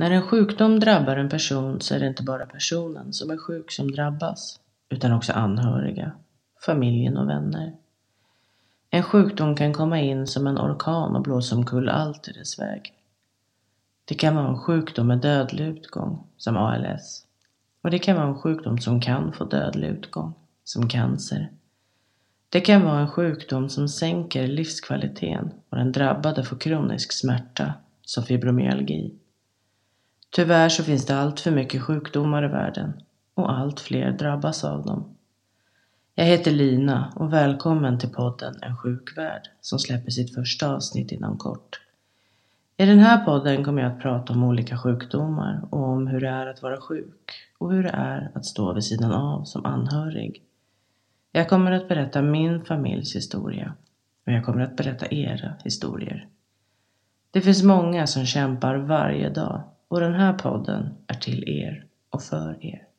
När en sjukdom drabbar en person så är det inte bara personen som är sjuk som drabbas, utan också anhöriga, familjen och vänner. En sjukdom kan komma in som en orkan och blåsa omkull allt i dess väg. Det kan vara en sjukdom med dödlig utgång, som ALS. Och det kan vara en sjukdom som kan få dödlig utgång, som cancer. Det kan vara en sjukdom som sänker livskvaliteten och den drabbade får kronisk smärta, som fibromyalgi. Tyvärr så finns det allt för mycket sjukdomar i världen och allt fler drabbas av dem. Jag heter Lina och välkommen till podden En sjuk värld som släpper sitt första avsnitt inom kort. I den här podden kommer jag att prata om olika sjukdomar och om hur det är att vara sjuk och hur det är att stå vid sidan av som anhörig. Jag kommer att berätta min familjs historia och jag kommer att berätta era historier. Det finns många som kämpar varje dag och den här podden är till er och för er.